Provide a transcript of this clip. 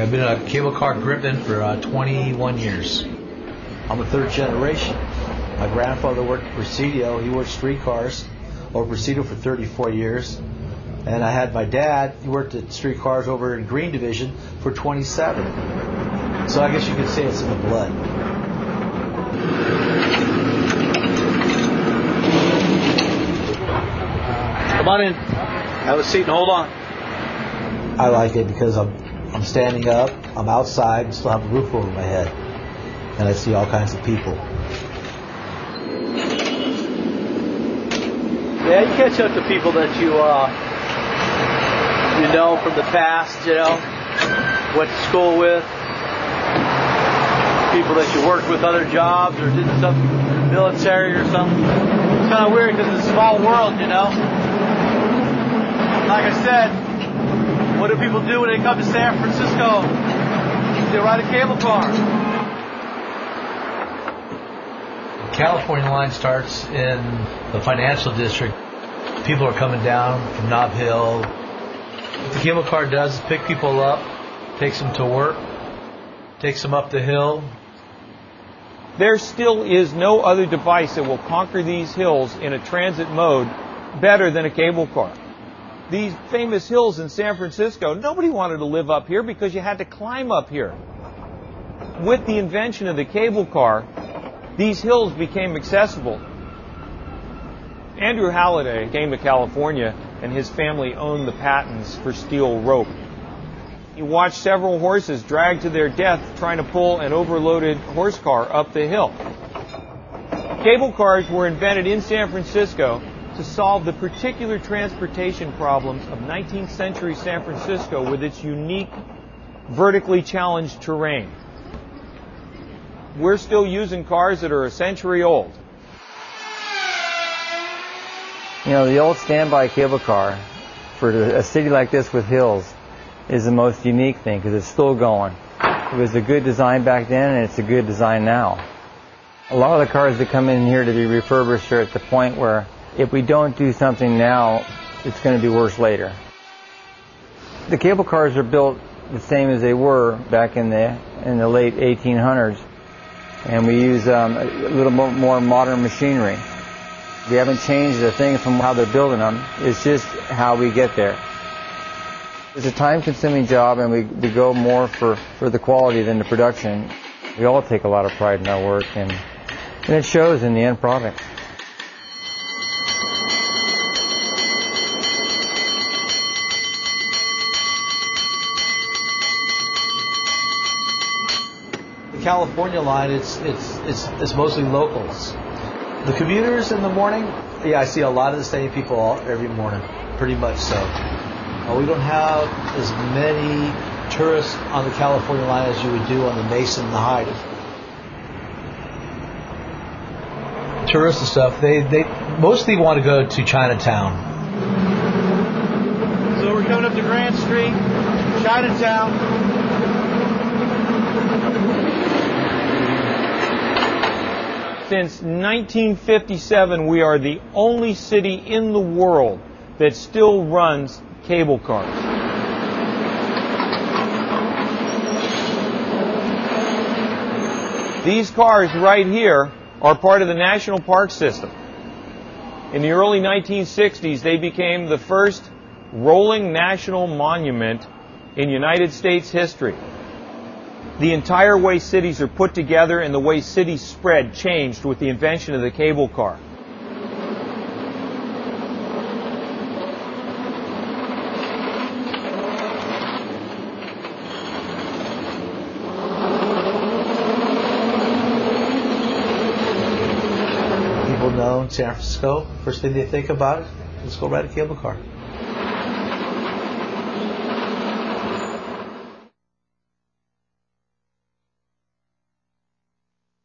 I've been a cable car gripman for uh, 21 years. I'm a third generation. My grandfather worked at Presidio. He worked streetcars over Presidio for 34 years. And I had my dad, he worked at streetcars over in Green Division for 27. So I guess you could say it's in the blood. Come on in. Have a seat and hold on. I like it because I'm I'm standing up, I'm outside, and still have a roof over my head, and I see all kinds of people. Yeah, you catch up to people that you uh, you know from the past. You know, went to school with, people that you worked with other jobs or did some military or something. It's kind of weird because it's a small world, you know. Like I said, what do people do when they come to San Francisco? They ride a cable car. California line starts in the financial district. People are coming down from Nob Hill. What the cable car does is pick people up, takes them to work, takes them up the hill. There still is no other device that will conquer these hills in a transit mode better than a cable car. These famous hills in San Francisco, nobody wanted to live up here because you had to climb up here. With the invention of the cable car, these hills became accessible. Andrew Hallidie came to California and his family owned the patents for steel rope. He watched several horses dragged to their death trying to pull an overloaded horse car up the hill. Cable cars were invented in San Francisco to solve the particular transportation problems of 19th century San Francisco with its unique vertically challenged terrain. We're still using cars that are a century old. You know, the old standby cable car for a city like this with hills is the most unique thing because it's still going. It was a good design back then and it's a good design now. A lot of the cars that come in here to be refurbished are at the point where if we don't do something now, it's going to be worse later. The cable cars are built the same as they were back in the in the late 1800s, and we use um, a little more, modern machinery. We haven't changed a thing from how they're building them. It's just how we get there. It's a time-consuming job, and we, we go more for, for the quality than the production. We all take a lot of pride in our work, and, and it shows in the end product. California line, it's it's it's, it's mostly locals. The commuters in the morning, yeah, I see a lot of the same people all, every morning, pretty much so. Uh, we don't have as many tourists on the California line as you would do on the Mason and the Hyde. Tourists and stuff, they, they mostly want to go to Chinatown. So we're coming up to Grant Street, Chinatown. Since 1957, we are the only city in the world that still runs cable cars. These cars right here are part of the National Park System. In the early 1960s, they became the first rolling national monument in United States history. The entire way cities are put together and the way cities spread changed with the invention of the cable car. People know San Francisco, first thing they think about is let's go ride a cable car.